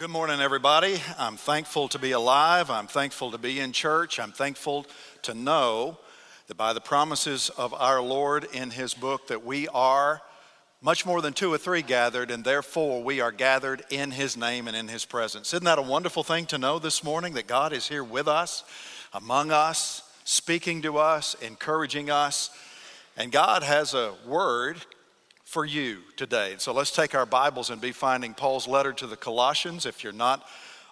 Good morning, everybody. I'm thankful to be alive. I'm thankful to be in church. I'm thankful to know that by the promises of our Lord in His book that we are much more than two or three gathered, and therefore we are gathered in His name and in His presence. Isn't that a wonderful thing to know this morning that God is here with us, among us, speaking to us, encouraging us, and God has a word for you today. So let's take our Bibles and be finding Paul's letter to the Colossians. If you're not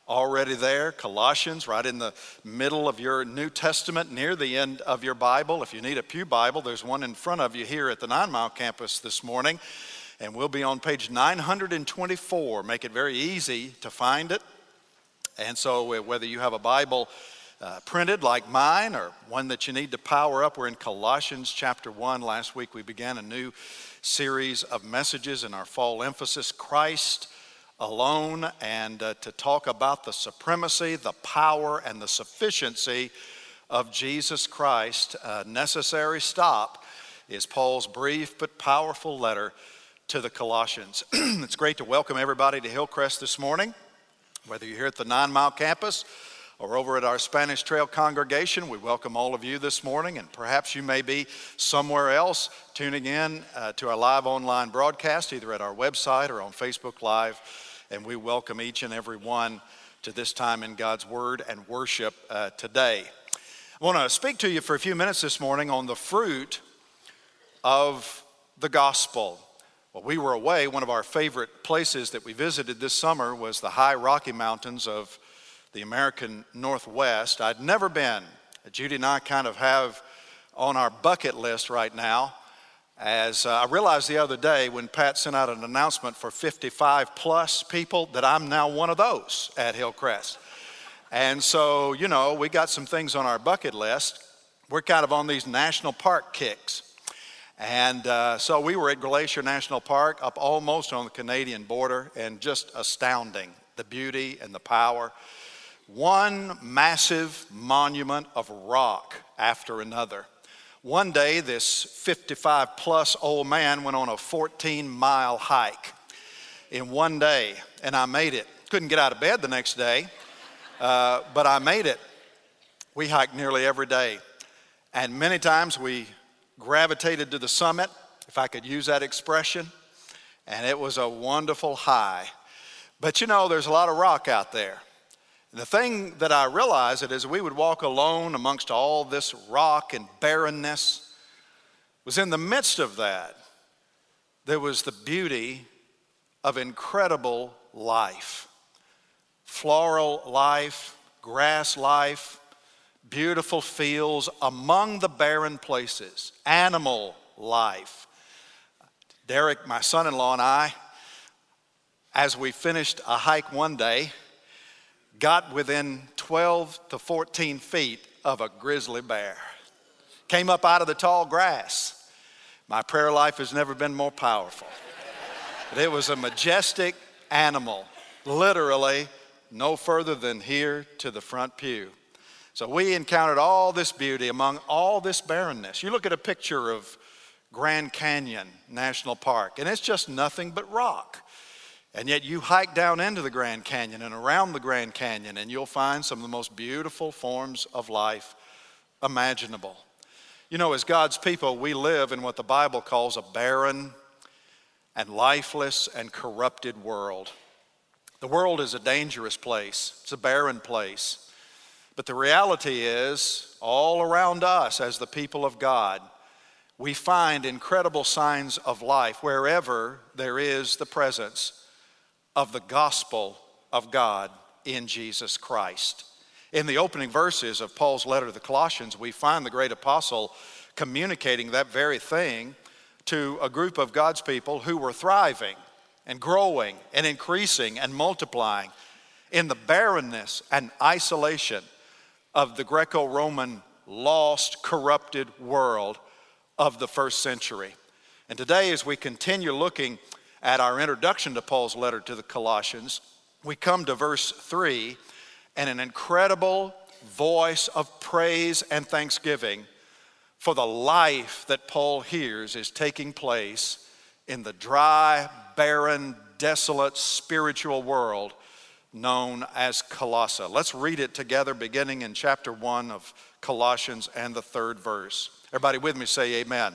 already there, Colossians, right in the middle of your New Testament, near the end of your Bible. If you need a Pew Bible, there's one in front of you here at the Nine Mile campus this morning. And we'll be on page 924. Make it very easy to find it. And so, whether you have a Bible, uh, printed like mine or one that you need to power up. We're in Colossians chapter 1. Last week we began a new series of messages in our fall emphasis Christ alone, and uh, to talk about the supremacy, the power, and the sufficiency of Jesus Christ. A necessary stop is Paul's brief but powerful letter to the Colossians. it's great to welcome everybody to Hillcrest this morning, whether you're here at the Nine Mile campus or over at our Spanish Trail congregation. We welcome all of you this morning, and perhaps you may be somewhere else tuning in uh, to our live online broadcast, either at our website or on Facebook Live. And we welcome each and every one to this time in God's Word and worship uh, today. I want to speak to you for a few minutes this morning on the fruit of the gospel. Well, we were away. One of our favorite places that we visited this summer was the high Rocky Mountains of the American Northwest. I'd never been. Judy and I kind of have on our bucket list right now. As uh, I realized the other day when Pat sent out an announcement for 55 plus people that I'm now one of those at Hillcrest. And so, you know, we got some things on our bucket list. We're kind of on these national park kicks. And uh, so we were at Glacier National Park up almost on the Canadian border and just astounding the beauty and the power one massive monument of rock after another. One day, this 55 plus old man went on a 14 mile hike in one day, and I made it. Couldn't get out of bed the next day, uh, but I made it. We hiked nearly every day, and many times we gravitated to the summit, if I could use that expression, and it was a wonderful high. But you know, there's a lot of rock out there. The thing that I realized that as we would walk alone amongst all this rock and barrenness, was in the midst of that, there was the beauty of incredible life floral life, grass life, beautiful fields among the barren places, animal life. Derek, my son in law, and I, as we finished a hike one day, got within 12 to 14 feet of a grizzly bear. Came up out of the tall grass. My prayer life has never been more powerful. But it was a majestic animal, literally no further than here to the front pew. So we encountered all this beauty among all this barrenness. You look at a picture of Grand Canyon National Park, and it's just nothing but rock. And yet you hike down into the Grand Canyon and around the Grand Canyon, and you'll find some of the most beautiful forms of life imaginable. You know, as God's people, we live in what the Bible calls a barren and lifeless and corrupted world. The world is a dangerous place, it's a barren place. But the reality is, all around us as the people of God, we find incredible signs of life wherever there is the presence of the gospel of God in Jesus Christ. In the opening verses of Paul's letter to the Colossians, we find the great apostle communicating that very thing to a group of God's people who were thriving and growing and increasing and multiplying in the barrenness and isolation of the Greco Roman lost, corrupted world of the first century. And today, as we continue looking at our introduction to Paul's letter to the Colossians, we come to verse 3 and an incredible voice of praise and thanksgiving for the life that Paul hears is taking place in the dry, barren, desolate spiritual world known as Colossae. Let's read it together, beginning in chapter 1 of Colossians and the third verse. Everybody with me say amen.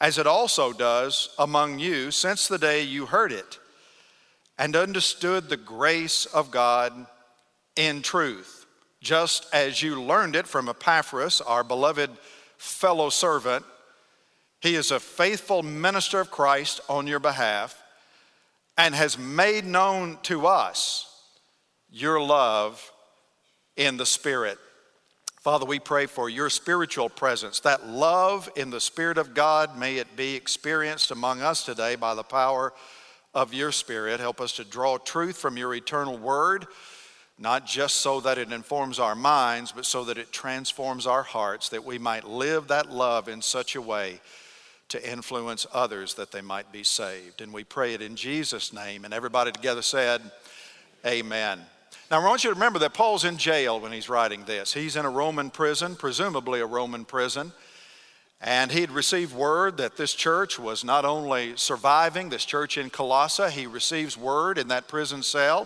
as it also does among you since the day you heard it and understood the grace of God in truth, just as you learned it from Epaphras, our beloved fellow servant. He is a faithful minister of Christ on your behalf and has made known to us your love in the Spirit. Father, we pray for your spiritual presence, that love in the Spirit of God, may it be experienced among us today by the power of your Spirit. Help us to draw truth from your eternal word not just so that it informs our minds, but so that it transforms our hearts, that we might live that love in such a way to influence others that they might be saved. And we pray it in Jesus' name. And everybody together said, Amen. Now, I want you to remember that Paul's in jail when he's writing this. He's in a Roman prison, presumably a Roman prison. And he'd received word that this church was not only surviving, this church in Colossae, he receives word in that prison cell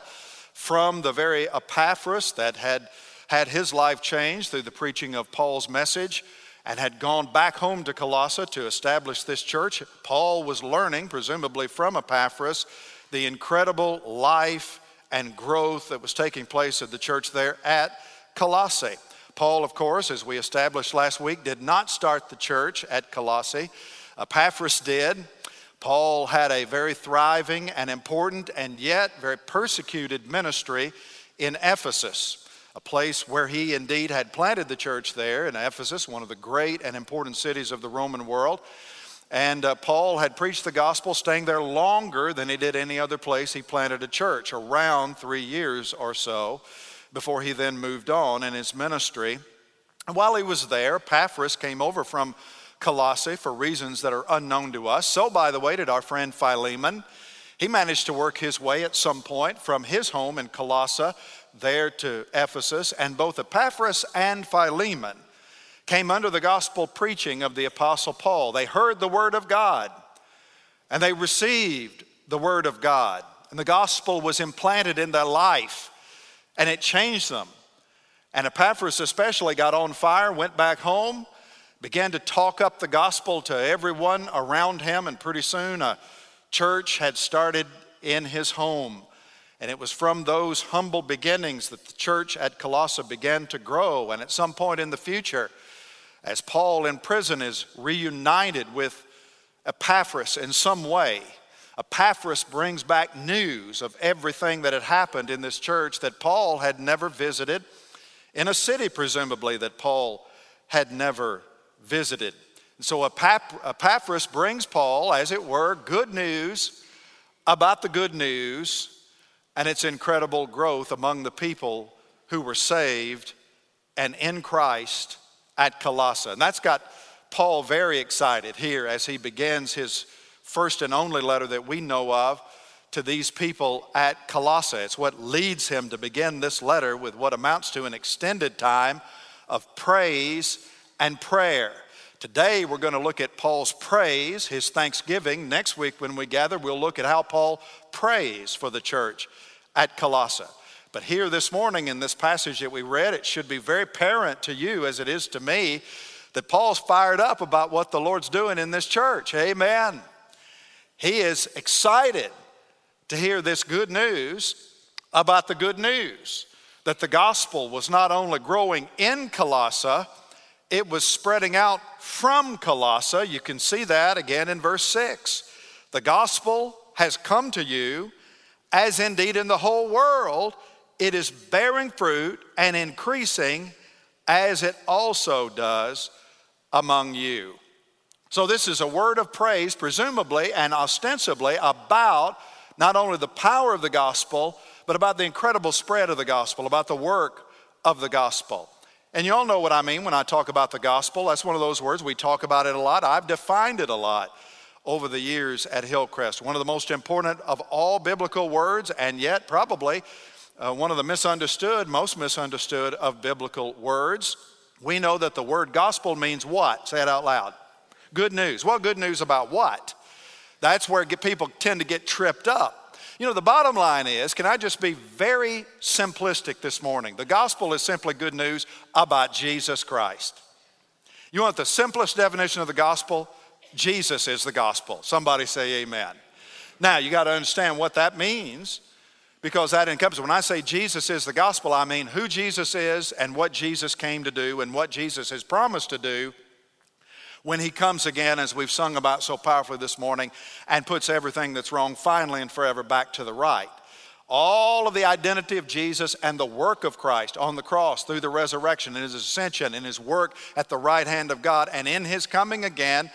from the very Epaphras that had had his life changed through the preaching of Paul's message and had gone back home to Colossae to establish this church. Paul was learning, presumably from Epaphras, the incredible life and growth that was taking place at the church there at Colossae. Paul, of course, as we established last week, did not start the church at Colossae. Epaphras did. Paul had a very thriving and important and yet very persecuted ministry in Ephesus, a place where he indeed had planted the church there in Ephesus, one of the great and important cities of the Roman world. And uh, Paul had preached the gospel, staying there longer than he did any other place. He planted a church around three years or so before he then moved on in his ministry. And while he was there, Epaphras came over from Colossae for reasons that are unknown to us. So, by the way, did our friend Philemon. He managed to work his way at some point from his home in Colossae there to Ephesus, and both Epaphras and Philemon came under the gospel preaching of the Apostle Paul. They heard the word of God and they received the word of God, and the gospel was implanted in their life and it changed them. And Epaphras, especially, got on fire, went back home began to talk up the gospel to everyone around him, and pretty soon a church had started in his home. And it was from those humble beginnings that the church at Colossae began to grow. And at some point in the future, as Paul in prison is reunited with Epaphras in some way, Epaphras brings back news of everything that had happened in this church that Paul had never visited, in a city, presumably, that Paul had never visited. So Epaphras brings Paul, as it were, good news about the good news and its incredible growth among the people who were saved and in Christ at Colossae. And that's got Paul very excited here as he begins his first and only letter that we know of to these people at Colossae. It's what leads him to begin this letter with what amounts to an extended time of praise and prayer. Today, we're going to look at Paul's praise, his thanksgiving. Next week, when we gather, we'll look at how Paul prays for the church at Colossae. But here this morning in this passage that we read, it should be very apparent to you, as it is to me, that Paul's fired up about what the Lord's doing in this church. Amen. He is excited to hear this good news about the good news that the gospel was not only growing in Colossae, it was spreading out from Colossae. You can see that again in verse 6. The gospel has come to you, as indeed in the whole world, it is bearing fruit and increasing, as it also does among you. So, this is a word of praise, presumably and ostensibly, about not only the power of the gospel, but about the incredible spread of the gospel, about the work of the gospel. And you all know what I mean when I talk about the gospel. That's one of those words. We talk about it a lot. I've defined it a lot over the years at Hillcrest. One of the most important of all biblical words, and yet probably uh, one of the misunderstood, most misunderstood of biblical words. We know that the word gospel means what? Say it out loud. Good news. Well, good news about what? That's where people tend to get tripped up. You know, the bottom line is can I just be very simplistic this morning? The gospel is simply good news about Jesus Christ. You want the simplest definition of the gospel? Jesus is the gospel. Somebody say amen. Now, you got to understand what that means because that encompasses. When I say Jesus is the gospel, I mean who Jesus is and what Jesus came to do and what Jesus has promised to do when he comes again, as we've sung about so powerfully this morning, and puts everything that's wrong finally and forever back to the right. All of the identity of Jesus and the work of Christ on the cross through the resurrection and his ascension and his work at the right hand of God and in his coming again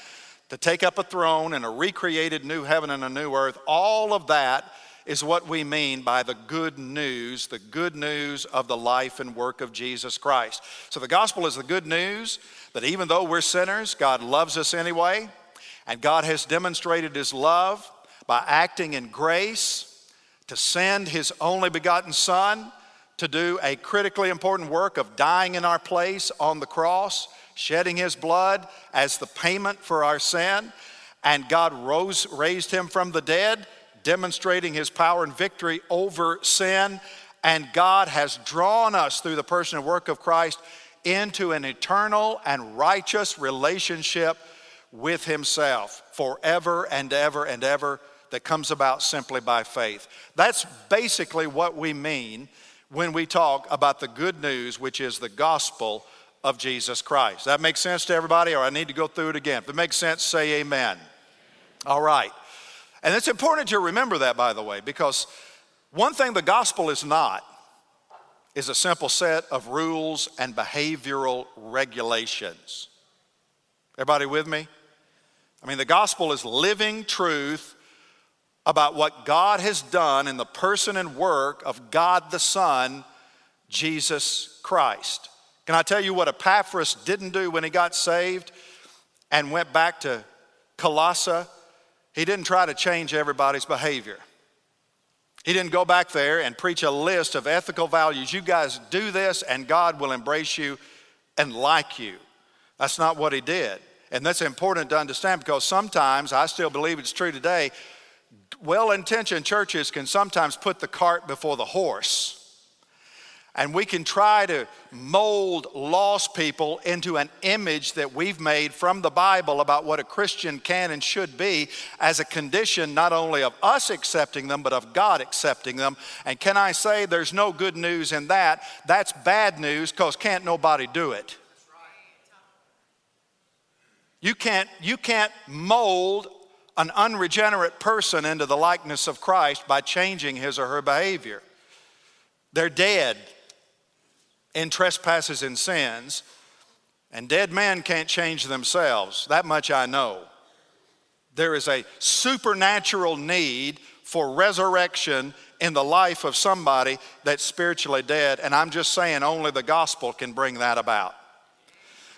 to take up a throne in a recreated new heaven and a new earth, all of that is what we mean by the good news, the good news of the life and work of Jesus Christ. So the gospel is the good news that even though we're sinners, God loves us anyway, and God has demonstrated his love by acting in grace to send his only begotten Son to do a critically important work of dying in our place on the cross, shedding his blood as the payment for our sin, and God rose, raised him from the dead demonstrating his power and victory over sin. And God has drawn us through the person and work of Christ into an eternal and righteous relationship with himself forever and ever and ever that comes about simply by faith. That's basically what we mean when we talk about the good news, which is the gospel of Jesus Christ. That makes sense to everybody, or I need to go through it again? If it makes sense, say amen. All right. And it's important to remember that, by the way, because one thing the gospel is not is a simple set of rules and behavioral regulations. Everybody with me? I mean, the gospel is living truth about what God has done in the person and work of God the Son, Jesus Christ. Can I tell you what Epaphras didn't do when he got saved and went back to Colossae? He didn't try to change everybody's behavior. He didn't go back there and preach a list of ethical values. You guys do this, and God will embrace you and like you. That's not what he did. And that's important to understand because sometimes, I still believe it's true today, well intentioned churches can sometimes put the cart before the horse. And we can try to mold lost people into an image that we've made from the Bible about what a Christian can and should be as a condition not only of us accepting them, but of God accepting them. And can I say there's no good news in that? That's bad news because can't nobody do it. You can't, you can't mold an unregenerate person into the likeness of Christ by changing his or her behavior. They're dead in trespasses and sins, and dead men can't change themselves. That much I know. There is a supernatural need for resurrection in the life of somebody that's spiritually dead, and I'm just saying only the gospel can bring that about.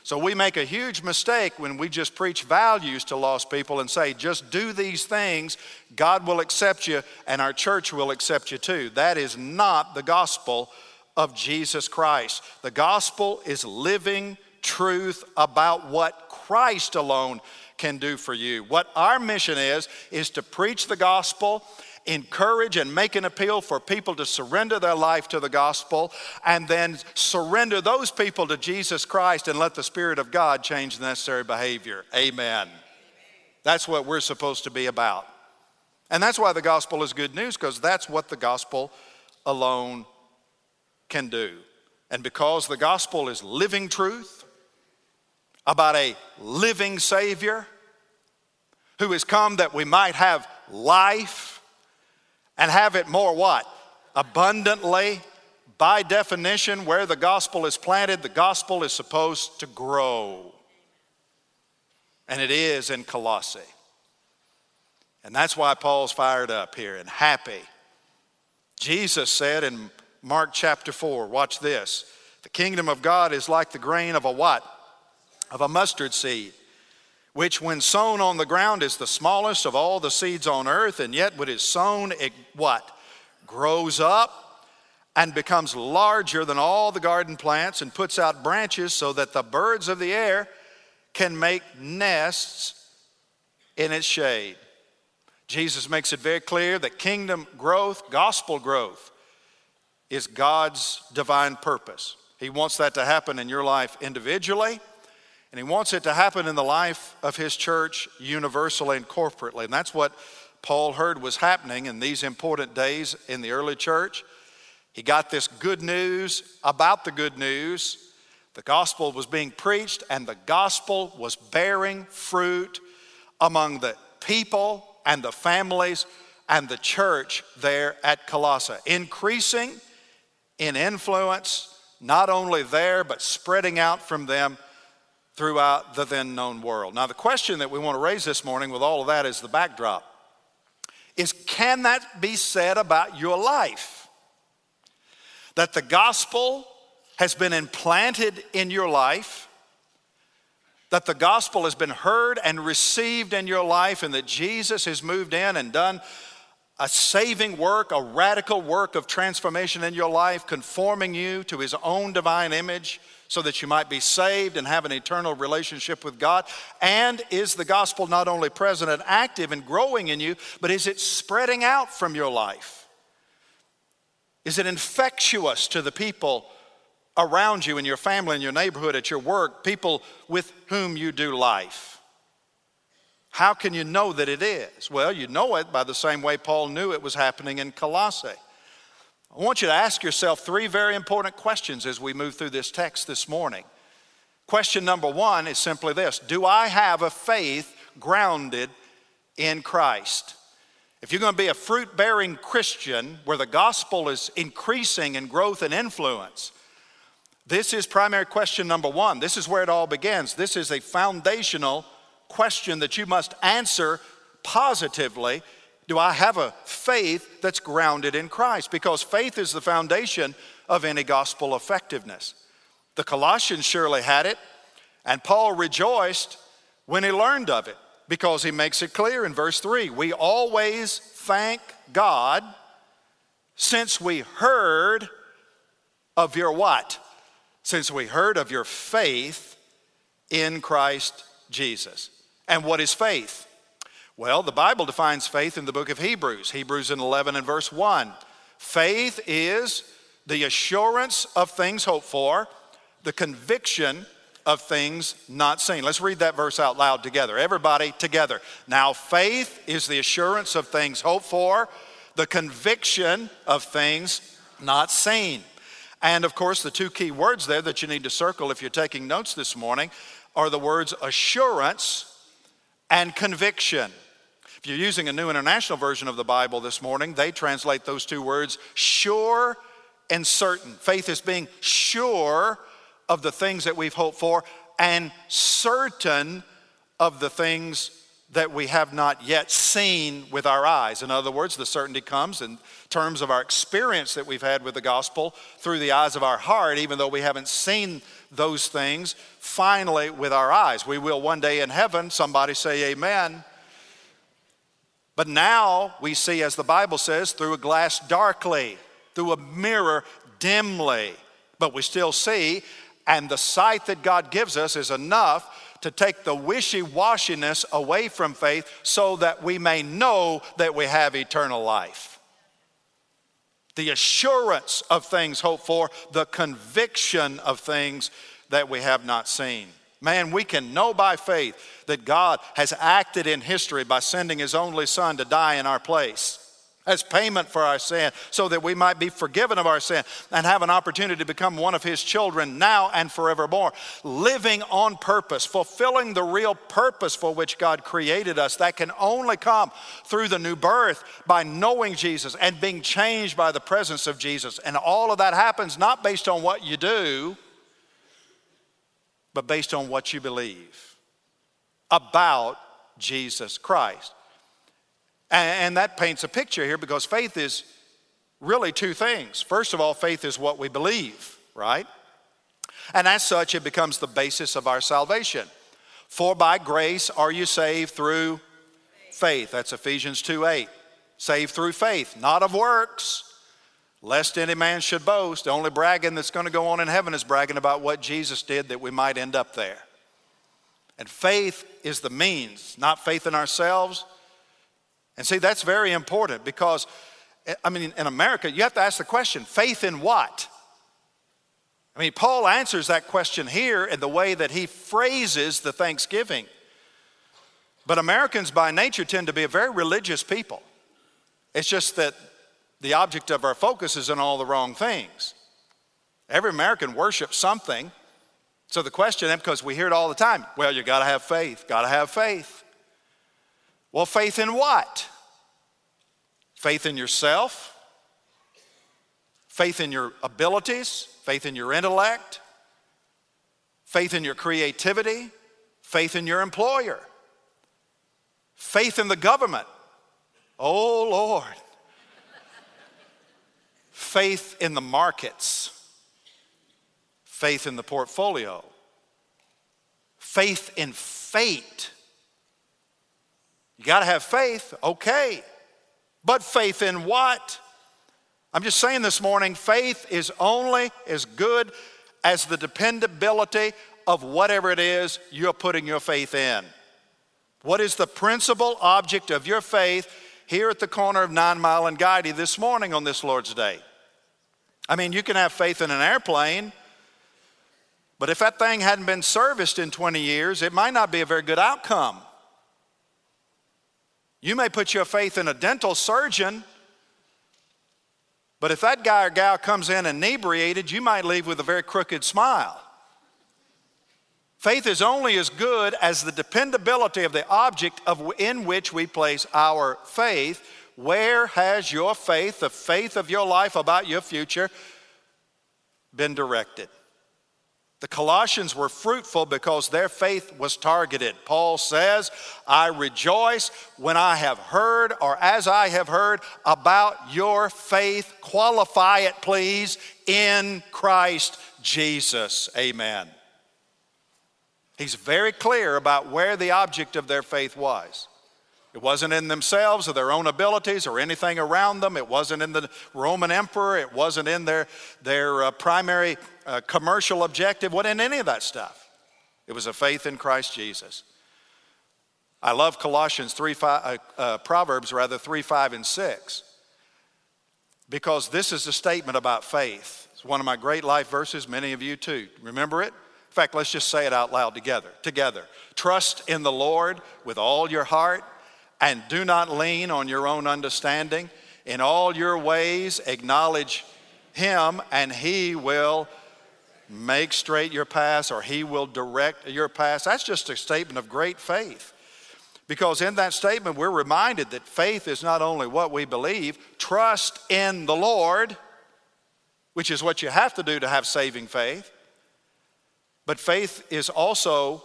So we make a huge mistake when we just preach values to lost people and say, just do these things, God will accept you, and our church will accept you too. That is not the gospel of Jesus Christ. The gospel is living truth about what Christ alone can do for you. What our mission is, is to preach the gospel, encourage and make an appeal for people to surrender their life to the gospel, and then surrender those people to Jesus Christ and let the Spirit of God change the necessary behavior. Amen. That's what we're supposed to be about. And that's why the gospel is good news, because that's what the gospel alone can do. And because the gospel is living truth about a living Savior who has come that we might have life and have it more what? Abundantly. By definition, where the gospel is planted, the gospel is supposed to grow. And it is in Colossae. And that's why Paul's fired up here and happy. Jesus said in Mark chapter 4, watch this. The kingdom of God is like the grain of a what? Of a mustard seed, which when sown on the ground is the smallest of all the seeds on earth, and yet when it is sown, it what? Grows up and becomes larger than all the garden plants and puts out branches so that the birds of the air can make nests in its shade. Jesus makes it very clear that kingdom growth, gospel growth, is God's divine purpose. He wants that to happen in your life individually, and He wants it to happen in the life of His church universally and corporately. And that's what Paul heard was happening in these important days in the early church. He got this good news about the good news. The gospel was being preached, and the gospel was bearing fruit among the people and the families and the church there at Colossae, increasing in influence, not only there, but spreading out from them throughout the then known world. Now, the question that we want to raise this morning with all of that is the backdrop is can that be said about your life? That the gospel has been implanted in your life that the gospel has been heard and received in your life, and that Jesus has moved in and done a saving work, a radical work of transformation in your life, conforming you to his own divine image so that you might be saved and have an eternal relationship with God? And is the gospel not only present and active and growing in you, but is it spreading out from your life? Is it infectious to the people around you in your family, in your neighborhood, at your work, people with whom you do life. How can you know that it is? Well, you know it by the same way Paul knew it was happening in Colossae. I want you to ask yourself three very important questions as we move through this text this morning. Question number one is simply this Do I have a faith grounded in Christ? If you're going to be a fruit bearing Christian where the gospel is increasing in growth and influence, this is primary question number one. This is where it all begins. This is a foundational question that you must answer positively. Do I have a faith that's grounded in Christ? Because faith is the foundation of any gospel effectiveness. The Colossians surely had it, and Paul rejoiced when he learned of it because he makes it clear in verse 3 we always thank God since we heard of your what? since we heard of your faith in Christ Jesus. And what is faith? Well, the Bible defines faith in the book of Hebrews, Hebrews in 11 and verse 1. Faith is the assurance of things hoped for, the conviction of things not seen. Let's read that verse out loud together. Everybody together. Now, faith is the assurance of things hoped for, the conviction of things not seen. And of course, the two key words there that you need to circle if you're taking notes this morning are the words assurance and conviction. If you're using a new international version of the Bible this morning, they translate those two words sure and certain. Faith is being sure of the things that we've hoped for and certain of the things that we have not yet seen with our eyes. In other words, the certainty comes in terms of our experience that we've had with the gospel through the eyes of our heart, even though we haven't seen those things finally with our eyes. We will one day in heaven. Somebody say amen. But now we see, as the Bible says, through a glass darkly, through a mirror dimly, but we still see, and the sight that God gives us is enough to take the wishy washiness away from faith so that we may know that we have eternal life. The assurance of things hoped for, the conviction of things that we have not seen. Man, we can know by faith that God has acted in history by sending His only Son to die in our place as payment for our sin, so that we might be forgiven of our sin and have an opportunity to become one of His children now and forevermore. Living on purpose, fulfilling the real purpose for which God created us, that can only come through the new birth by knowing Jesus and being changed by the presence of Jesus. And all of that happens not based on what you do, but based on what you believe about Jesus Christ. And that paints a picture here because faith is really two things. First of all, faith is what we believe, right? And as such, it becomes the basis of our salvation. For by grace are you saved through faith. That's Ephesians 2 8. Saved through faith, not of works, lest any man should boast. The only bragging that's going to go on in heaven is bragging about what Jesus did that we might end up there. And faith is the means, not faith in ourselves. And see, that's very important because, I mean, in America, you have to ask the question faith in what? I mean, Paul answers that question here in the way that he phrases the thanksgiving. But Americans by nature tend to be a very religious people. It's just that the object of our focus is in all the wrong things. Every American worships something. So the question, because we hear it all the time, well, you got to have faith, got to have faith. Well, faith in what? Faith in yourself? Faith in your abilities? Faith in your intellect? Faith in your creativity? Faith in your employer? Faith in the government? Oh, Lord. Faith in the markets? Faith in the portfolio? Faith in fate? You got to have faith, okay. But faith in what? I'm just saying this morning faith is only as good as the dependability of whatever it is you're putting your faith in. What is the principal object of your faith here at the corner of Nine Mile and Guidy this morning on this Lord's Day? I mean, you can have faith in an airplane, but if that thing hadn't been serviced in 20 years, it might not be a very good outcome. You may put your faith in a dental surgeon, but if that guy or gal comes in inebriated, you might leave with a very crooked smile. Faith is only as good as the dependability of the object of, in which we place our faith. Where has your faith, the faith of your life about your future, been directed? The Colossians were fruitful because their faith was targeted. Paul says, I rejoice when I have heard, or as I have heard, about your faith. Qualify it, please, in Christ Jesus. Amen. He's very clear about where the object of their faith was. It wasn't in themselves or their own abilities or anything around them. It wasn't in the Roman emperor. It wasn't in their, their uh, primary uh, commercial objective. What in any of that stuff. It was a faith in Christ Jesus. I love Colossians 3, 5, uh, uh, Proverbs rather 3, 5, and 6 because this is a statement about faith. It's one of my great life verses, many of you too. Remember it? In fact, let's just say it out loud together. Together. Trust in the Lord with all your heart and do not lean on your own understanding. In all your ways, acknowledge Him, and He will make straight your paths or He will direct your paths. That's just a statement of great faith. Because in that statement, we're reminded that faith is not only what we believe, trust in the Lord, which is what you have to do to have saving faith, but faith is also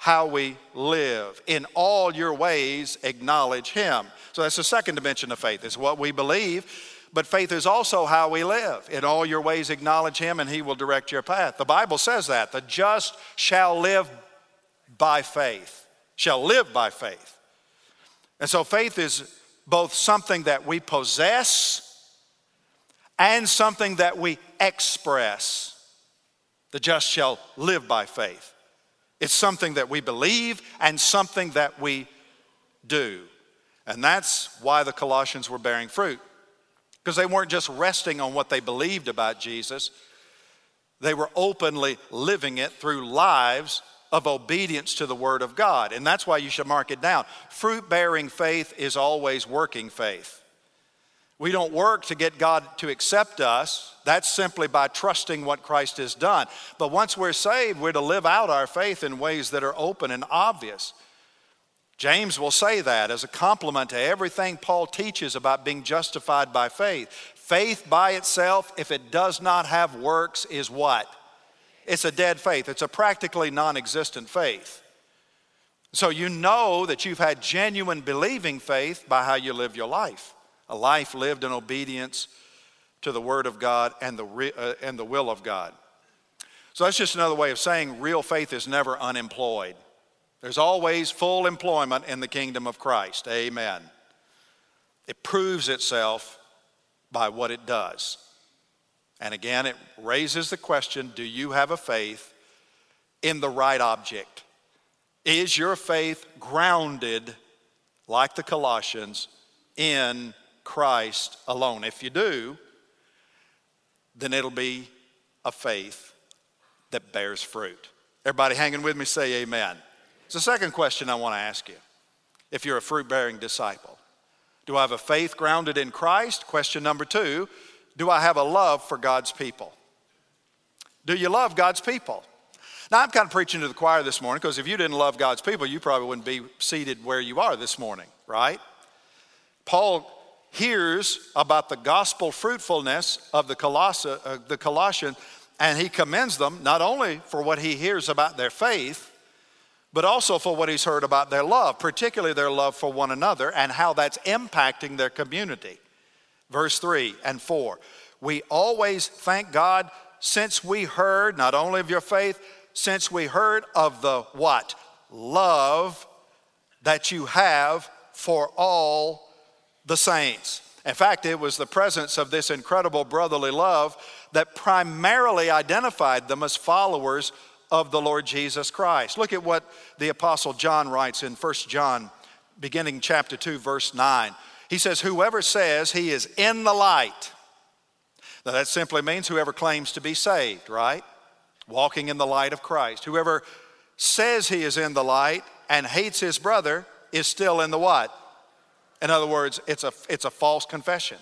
how we live. In all your ways, acknowledge Him. So that's the second dimension of faith, is what we believe. But faith is also how we live. In all your ways, acknowledge Him, and He will direct your path. The Bible says that. The just shall live by faith, shall live by faith. And so faith is both something that we possess and something that we express. The just shall live by faith. It's something that we believe and something that we do. And that's why the Colossians were bearing fruit. Because they weren't just resting on what they believed about Jesus, they were openly living it through lives of obedience to the Word of God. And that's why you should mark it down. Fruit bearing faith is always working faith. We don't work to get God to accept us. That's simply by trusting what Christ has done. But once we're saved, we're to live out our faith in ways that are open and obvious. James will say that as a complement to everything Paul teaches about being justified by faith. Faith by itself, if it does not have works, is what? It's a dead faith. It's a practically non existent faith. So you know that you've had genuine believing faith by how you live your life a life lived in obedience to the Word of God and the, uh, and the will of God. So that's just another way of saying real faith is never unemployed. There's always full employment in the kingdom of Christ. Amen. It proves itself by what it does. And again, it raises the question do you have a faith in the right object? Is your faith grounded, like the Colossians, in Christ alone? If you do, then it'll be a faith that bears fruit. Everybody hanging with me, say amen. It's the second question I want to ask you if you're a fruit bearing disciple. Do I have a faith grounded in Christ? Question number two Do I have a love for God's people? Do you love God's people? Now, I'm kind of preaching to the choir this morning because if you didn't love God's people, you probably wouldn't be seated where you are this morning, right? Paul hears about the gospel fruitfulness of the, Coloss- uh, the Colossian, and he commends them not only for what he hears about their faith, but also for what he's heard about their love, particularly their love for one another and how that's impacting their community. Verse 3 and 4 We always thank God since we heard not only of your faith, since we heard of the what? Love that you have for all the saints. In fact, it was the presence of this incredible brotherly love that primarily identified them as followers of the Lord Jesus Christ. Look at what the Apostle John writes in 1 John, beginning chapter 2, verse 9. He says, Whoever says he is in the light, now that simply means whoever claims to be saved, right? Walking in the light of Christ. Whoever says he is in the light and hates his brother is still in the what? In other words, it's a, it's a false confession.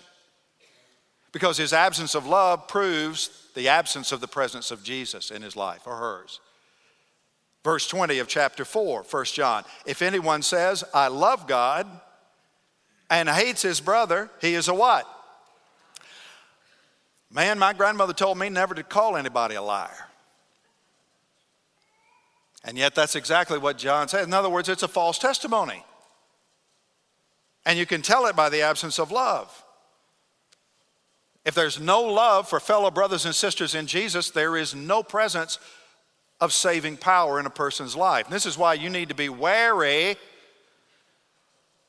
Because his absence of love proves the absence of the presence of Jesus in his life or hers. Verse 20 of chapter 4, 1 John. If anyone says, I love God and hates his brother, he is a what? Man, my grandmother told me never to call anybody a liar. And yet, that's exactly what John said. In other words, it's a false testimony. And you can tell it by the absence of love. If there's no love for fellow brothers and sisters in Jesus, there is no presence of saving power in a person's life. And this is why you need to be wary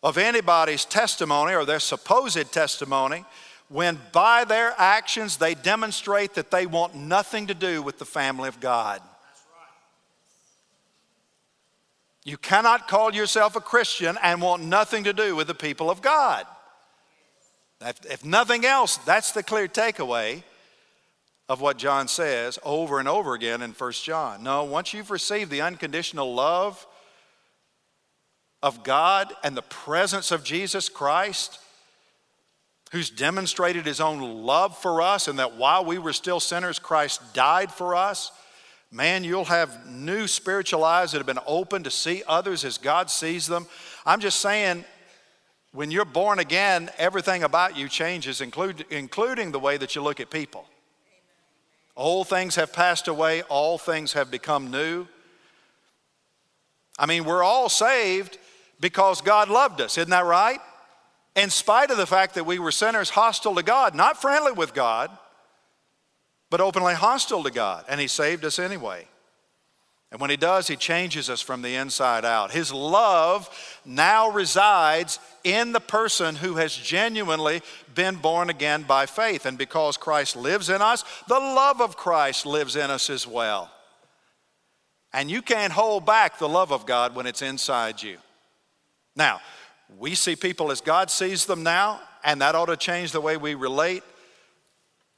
of anybody's testimony or their supposed testimony when by their actions they demonstrate that they want nothing to do with the family of God. You cannot call yourself a Christian and want nothing to do with the people of God. If nothing else, that's the clear takeaway of what John says over and over again in 1 John. No, once you've received the unconditional love of God and the presence of Jesus Christ, who's demonstrated his own love for us, and that while we were still sinners, Christ died for us, man, you'll have new spiritual eyes that have been opened to see others as God sees them. I'm just saying, when you're born again, everything about you changes, include, including the way that you look at people. Old things have passed away, all things have become new. I mean, we're all saved because God loved us, isn't that right? In spite of the fact that we were sinners hostile to God, not friendly with God, but openly hostile to God, and He saved us anyway. And when He does, He changes us from the inside out. His love now resides in the person who has genuinely been born again by faith. And because Christ lives in us, the love of Christ lives in us as well. And you can't hold back the love of God when it's inside you. Now, we see people as God sees them now, and that ought to change the way we relate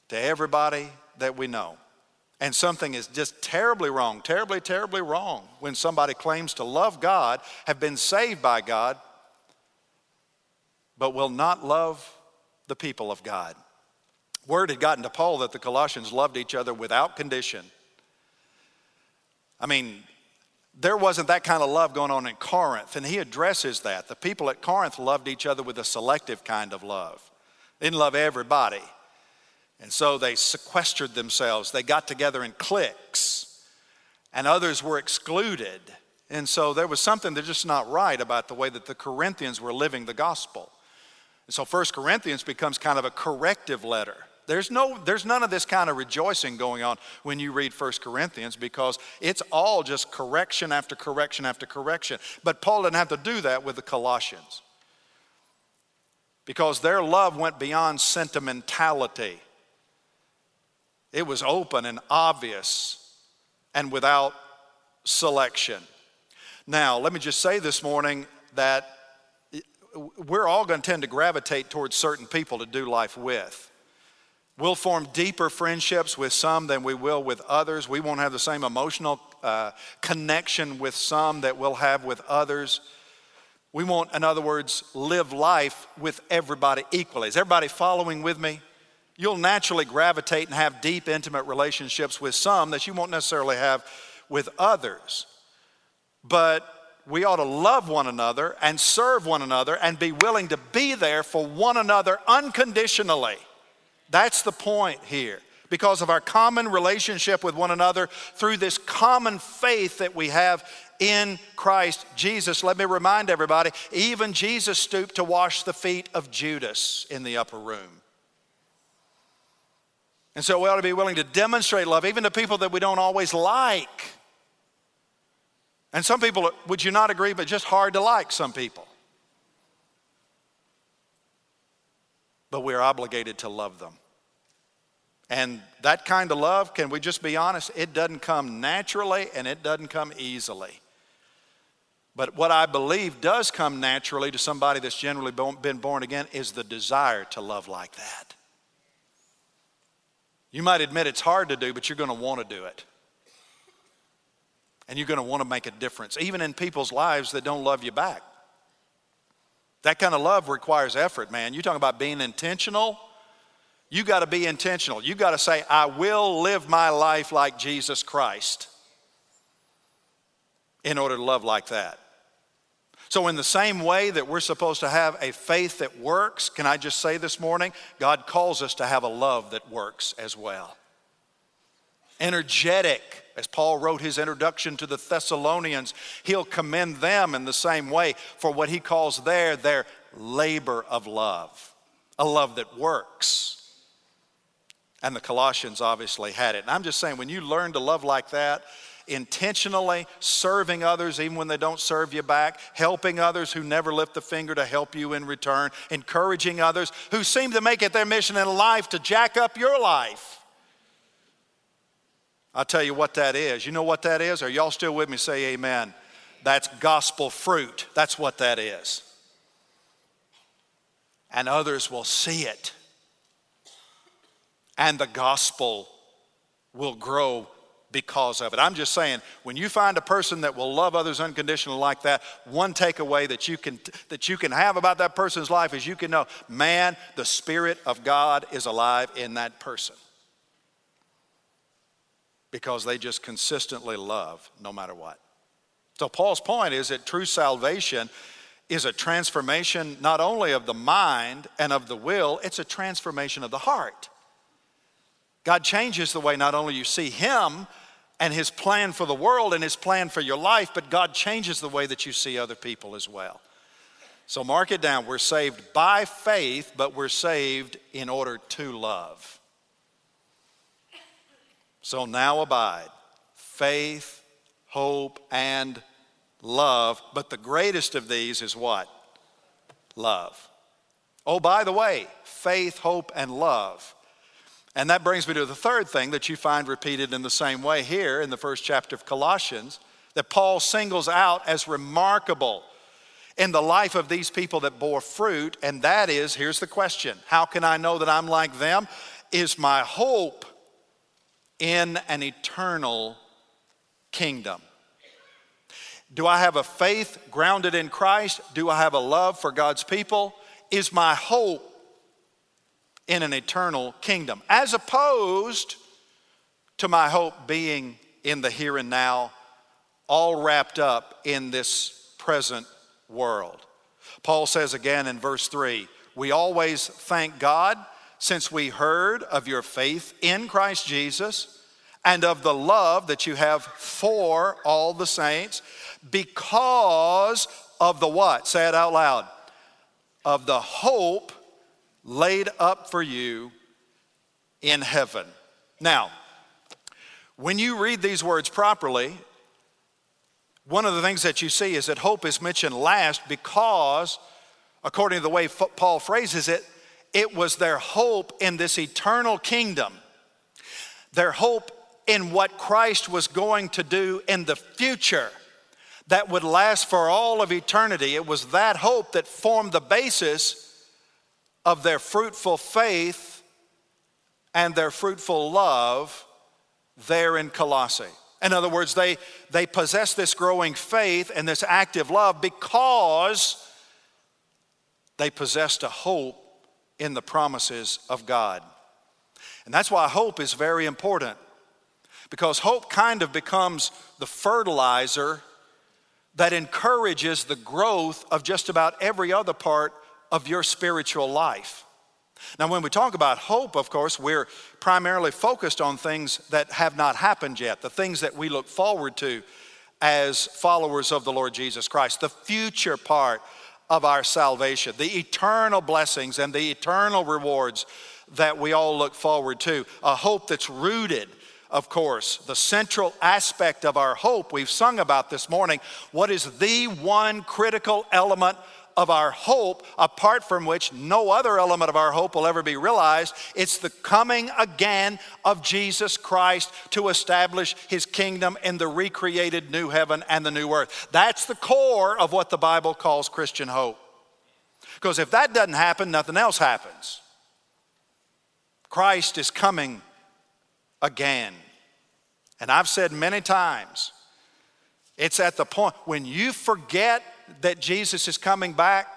to everybody that we know. And something is just terribly wrong, terribly, terribly wrong when somebody claims to love God, have been saved by God, but will not love the people of God. Word had gotten to Paul that the Colossians loved each other without condition. I mean, there wasn't that kind of love going on in Corinth, and he addresses that. The people at Corinth loved each other with a selective kind of love, didn't love everybody. And so they sequestered themselves. They got together in cliques, and others were excluded. And so there was something that's just not right about the way that the Corinthians were living the gospel. And so First Corinthians becomes kind of a corrective letter There's, no, there's none of this kind of rejoicing going on when you read 1 Corinthians because it's all just correction after correction after correction. But Paul didn't have to do that with the Colossians because their love went beyond sentimentality. It was open and obvious and without selection. Now, let me just say this morning that we're all going to tend to gravitate towards certain people to do life with. We'll form deeper friendships with some than we will with others. We won't have the same emotional uh, connection with some that we'll have with others. We won't, in other words, live life with everybody equally. Is everybody following with me? You'll naturally gravitate and have deep, intimate relationships with some that you won't necessarily have with others. But we ought to love one another and serve one another and be willing to be there for one another unconditionally. That's the point here. Because of our common relationship with one another through this common faith that we have in Christ Jesus. Let me remind everybody, even Jesus stooped to wash the feet of Judas in the upper room. And so we ought to be willing to demonstrate love, even to people that we don't always like. And some people, would you not agree, but just hard to like some people. But we're obligated to love them. And that kind of love, can we just be honest? It doesn't come naturally and it doesn't come easily. But what I believe does come naturally to somebody that's generally been born again is the desire to love like that. You might admit it's hard to do, but you're going to want to do it. And you're going to want to make a difference, even in people's lives that don't love you back. That kind of love requires effort, man. You talk about being intentional you got to be intentional. You got to say, I will live my life like Jesus Christ in order to love like that. So, in the same way that we're supposed to have a faith that works, can I just say this morning, God calls us to have a love that works as well. Energetic, as Paul wrote his introduction to the Thessalonians, he'll commend them in the same way for what he calls there their labor of love, a love that works. And the Colossians obviously had it. And I'm just saying, when you learn to love like that, intentionally serving others even when they don't serve you back, helping others who never lift a finger to help you in return, encouraging others who seem to make it their mission in life to jack up your life. I'll tell you what that is. You know what that is? Are y'all still with me? Say amen. That's gospel fruit. That's what that is. And others will see it and the gospel will grow because of it. I'm just saying, when you find a person that will love others unconditionally like that, one takeaway that you can that you can have about that person's life is you can know, man, the spirit of God is alive in that person. Because they just consistently love no matter what. So Paul's point is that true salvation is a transformation not only of the mind and of the will, it's a transformation of the heart. God changes the way not only you see Him and His plan for the world and His plan for your life, but God changes the way that you see other people as well. So mark it down. We're saved by faith, but we're saved in order to love. So now abide faith, hope, and love. But the greatest of these is what? Love. Oh, by the way, faith, hope, and love and that brings me to the third thing that you find repeated in the same way here in the first chapter of Colossians that Paul singles out as remarkable in the life of these people that bore fruit. And that is here's the question How can I know that I'm like them? Is my hope in an eternal kingdom? Do I have a faith grounded in Christ? Do I have a love for God's people? Is my hope in an eternal kingdom, as opposed to my hope being in the here and now, all wrapped up in this present world. Paul says again in verse 3 We always thank God since we heard of your faith in Christ Jesus and of the love that you have for all the saints because of the what? Say it out loud. Of the hope laid up for you in heaven. Now, when you read these words properly, one of the things that you see is that hope is mentioned last because, according to the way Paul phrases it, it was their hope in this eternal kingdom, their hope in what Christ was going to do in the future that would last for all of eternity. It was that hope that formed the basis of their fruitful faith and their fruitful love there in Colossae. In other words, they, they possess this growing faith and this active love because they possessed a hope in the promises of God. And that's why hope is very important because hope kind of becomes the fertilizer that encourages the growth of just about every other part of your spiritual life. Now, when we talk about hope, of course, we're primarily focused on things that have not happened yet, the things that we look forward to as followers of the Lord Jesus Christ, the future part of our salvation, the eternal blessings and the eternal rewards that we all look forward to, a hope that's rooted of course, the central aspect of our hope we've sung about this morning. What is the one critical element of our hope, apart from which no other element of our hope will ever be realized. It's the coming again of Jesus Christ to establish his kingdom in the recreated new heaven and the new earth. That's the core of what the Bible calls Christian hope. Because if that doesn't happen, nothing else happens. Christ is coming again. And I've said many times, it's at the point when you forget that Jesus is coming back,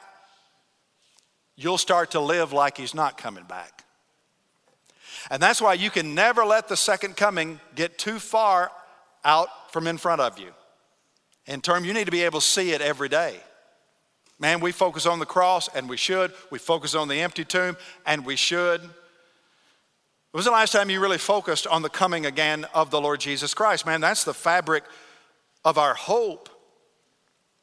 you'll start to live like he's not coming back. And that's why you can never let the second coming get too far out from in front of you. In term, you need to be able to see it every day. Man, we focus on the cross, and we should. We focus on the empty tomb, and we should. When was the last time you really focused on the coming again of the Lord Jesus Christ? Man, that's the fabric of our hope.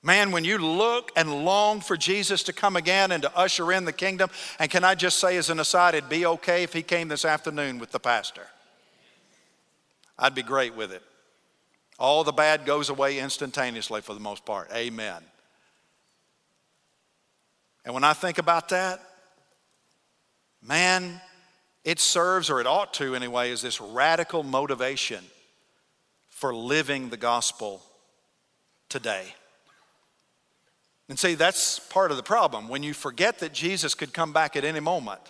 Man, when you look and long for Jesus to come again and to usher in the kingdom, and can I just say as an aside, it'd be okay if he came this afternoon with the pastor. I'd be great with it. All the bad goes away instantaneously for the most part. Amen. And when I think about that, man, it serves, or it ought to anyway, as this radical motivation for living the gospel today. And see, that's part of the problem. When you forget that Jesus could come back at any moment,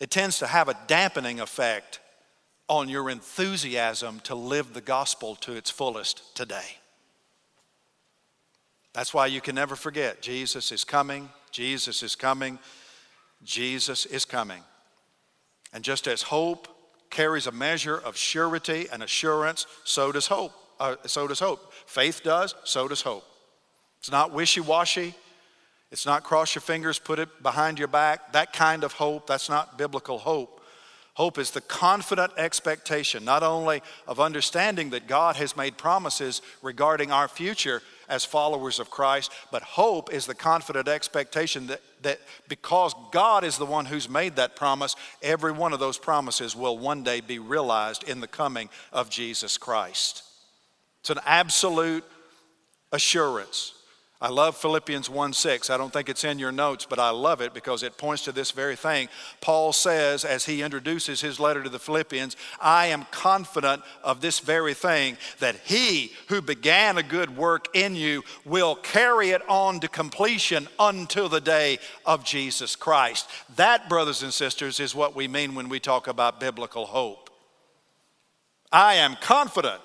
it tends to have a dampening effect on your enthusiasm to live the gospel to its fullest today. That's why you can never forget Jesus is coming, Jesus is coming, Jesus is coming. And just as hope carries a measure of surety and assurance, so does hope. Uh, so does hope. Faith does, so does hope. It's not wishy washy. It's not cross your fingers, put it behind your back. That kind of hope, that's not biblical hope. Hope is the confident expectation, not only of understanding that God has made promises regarding our future as followers of Christ, but hope is the confident expectation that, that because God is the one who's made that promise, every one of those promises will one day be realized in the coming of Jesus Christ. It's an absolute assurance. I love Philippians 1 6. I don't think it's in your notes, but I love it because it points to this very thing. Paul says, as he introduces his letter to the Philippians, I am confident of this very thing, that he who began a good work in you will carry it on to completion until the day of Jesus Christ. That, brothers and sisters, is what we mean when we talk about biblical hope. I am confident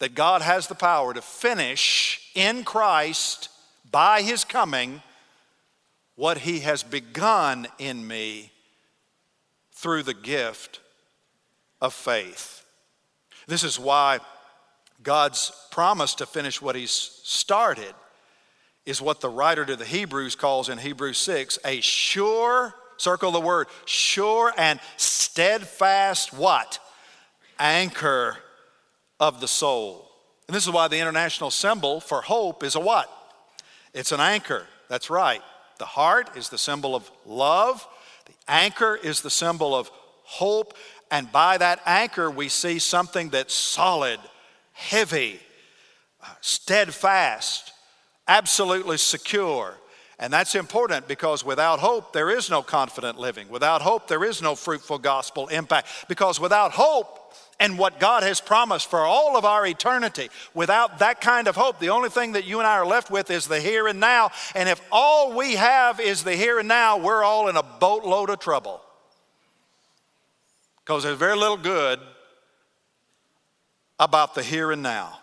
that God has the power to finish in Christ by his coming what he has begun in me through the gift of faith. This is why God's promise to finish what he's started is what the writer to the Hebrews calls in Hebrews 6 a sure, circle the word, sure and steadfast what? Anchor of the soul. And this is why the international symbol for hope is a what? It's an anchor. That's right. The heart is the symbol of love, The anchor is the symbol of hope, and by that anchor, we see something that's solid, heavy, uh, steadfast, absolutely secure. And that's important because without hope, there is no confident living. Without hope, there is no fruitful gospel impact. Because without hope, and what God has promised for all of our eternity. Without that kind of hope, the only thing that you and I are left with is the here and now. And if all we have is the here and now, we're all in a boatload of trouble. Because there's very little good about the here and now.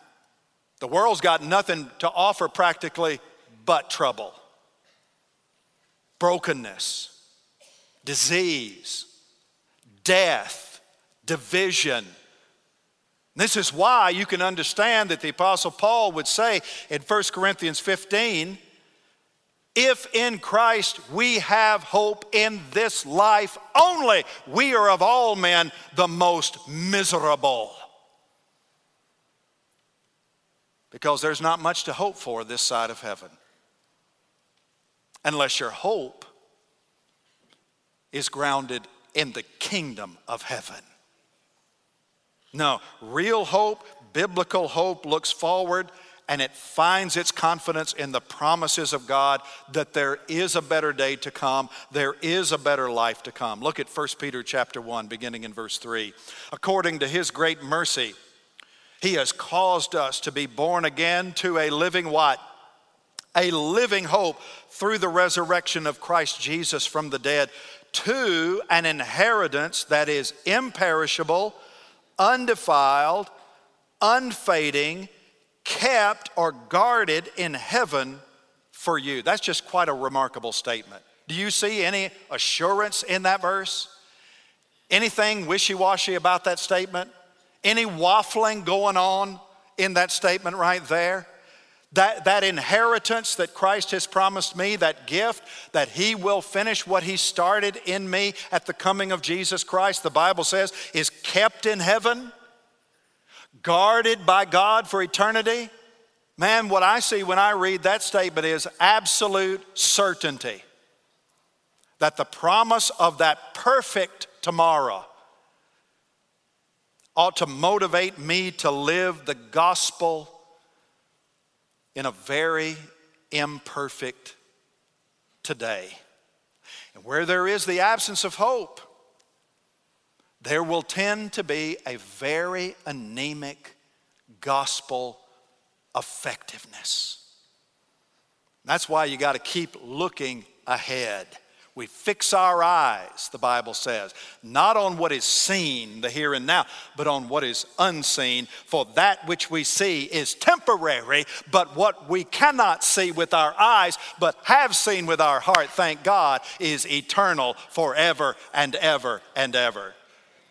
The world's got nothing to offer practically but trouble brokenness, disease, death, division. This is why you can understand that the Apostle Paul would say in 1 Corinthians 15 if in Christ we have hope in this life only, we are of all men the most miserable. Because there's not much to hope for this side of heaven unless your hope is grounded in the kingdom of heaven. No, real hope, biblical hope, looks forward and it finds its confidence in the promises of God that there is a better day to come, there is a better life to come. Look at 1 Peter chapter 1 beginning in verse 3. According to his great mercy, he has caused us to be born again to a living what? a living hope through the resurrection of Christ Jesus from the dead, to an inheritance that is imperishable, undefiled, unfading, kept or guarded in heaven for you. That's just quite a remarkable statement. Do you see any assurance in that verse? Anything wishy washy about that statement? Any waffling going on in that statement right there? That, that inheritance that Christ has promised me, that gift, that He will finish what He started in me at the coming of Jesus Christ, the Bible says, is kept in heaven, guarded by God for eternity. Man, what I see when I read that statement is absolute certainty that the promise of that perfect tomorrow ought to motivate me to live the gospel in a very imperfect today. And where there is the absence of hope, there will tend to be a very anemic gospel effectiveness. That's why you got to keep looking ahead. We fix our eyes, the Bible says, not on what is seen, the here and now, but on what is unseen. For that which we see is temporary, but what we cannot see with our eyes, but have seen with our heart, thank God, is eternal forever and ever and ever.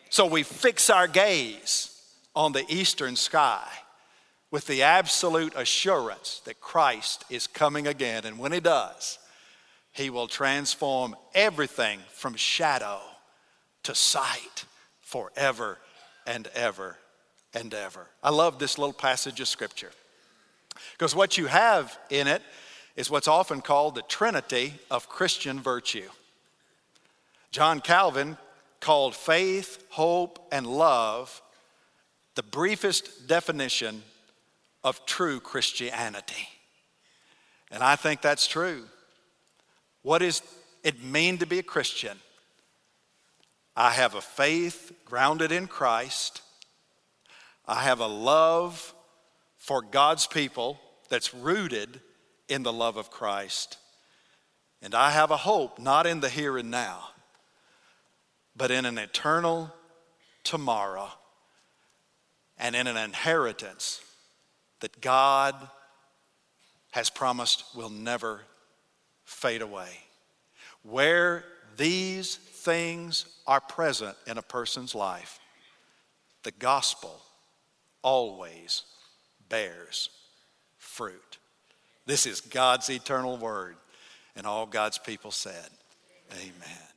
So we fix our gaze on the eastern sky with the absolute assurance that Christ is coming again. And when He does, he will transform everything from shadow to sight forever and ever and ever. I love this little passage of scripture because what you have in it is what's often called the trinity of Christian virtue. John Calvin called faith, hope, and love the briefest definition of true Christianity. And I think that's true. What does it mean to be a Christian? I have a faith grounded in Christ. I have a love for God's people that's rooted in the love of Christ. And I have a hope not in the here and now, but in an eternal tomorrow and in an inheritance that God has promised will never fade away. Where these things are present in a person's life, the gospel always bears fruit. This is God's eternal word. And all God's people said, Amen.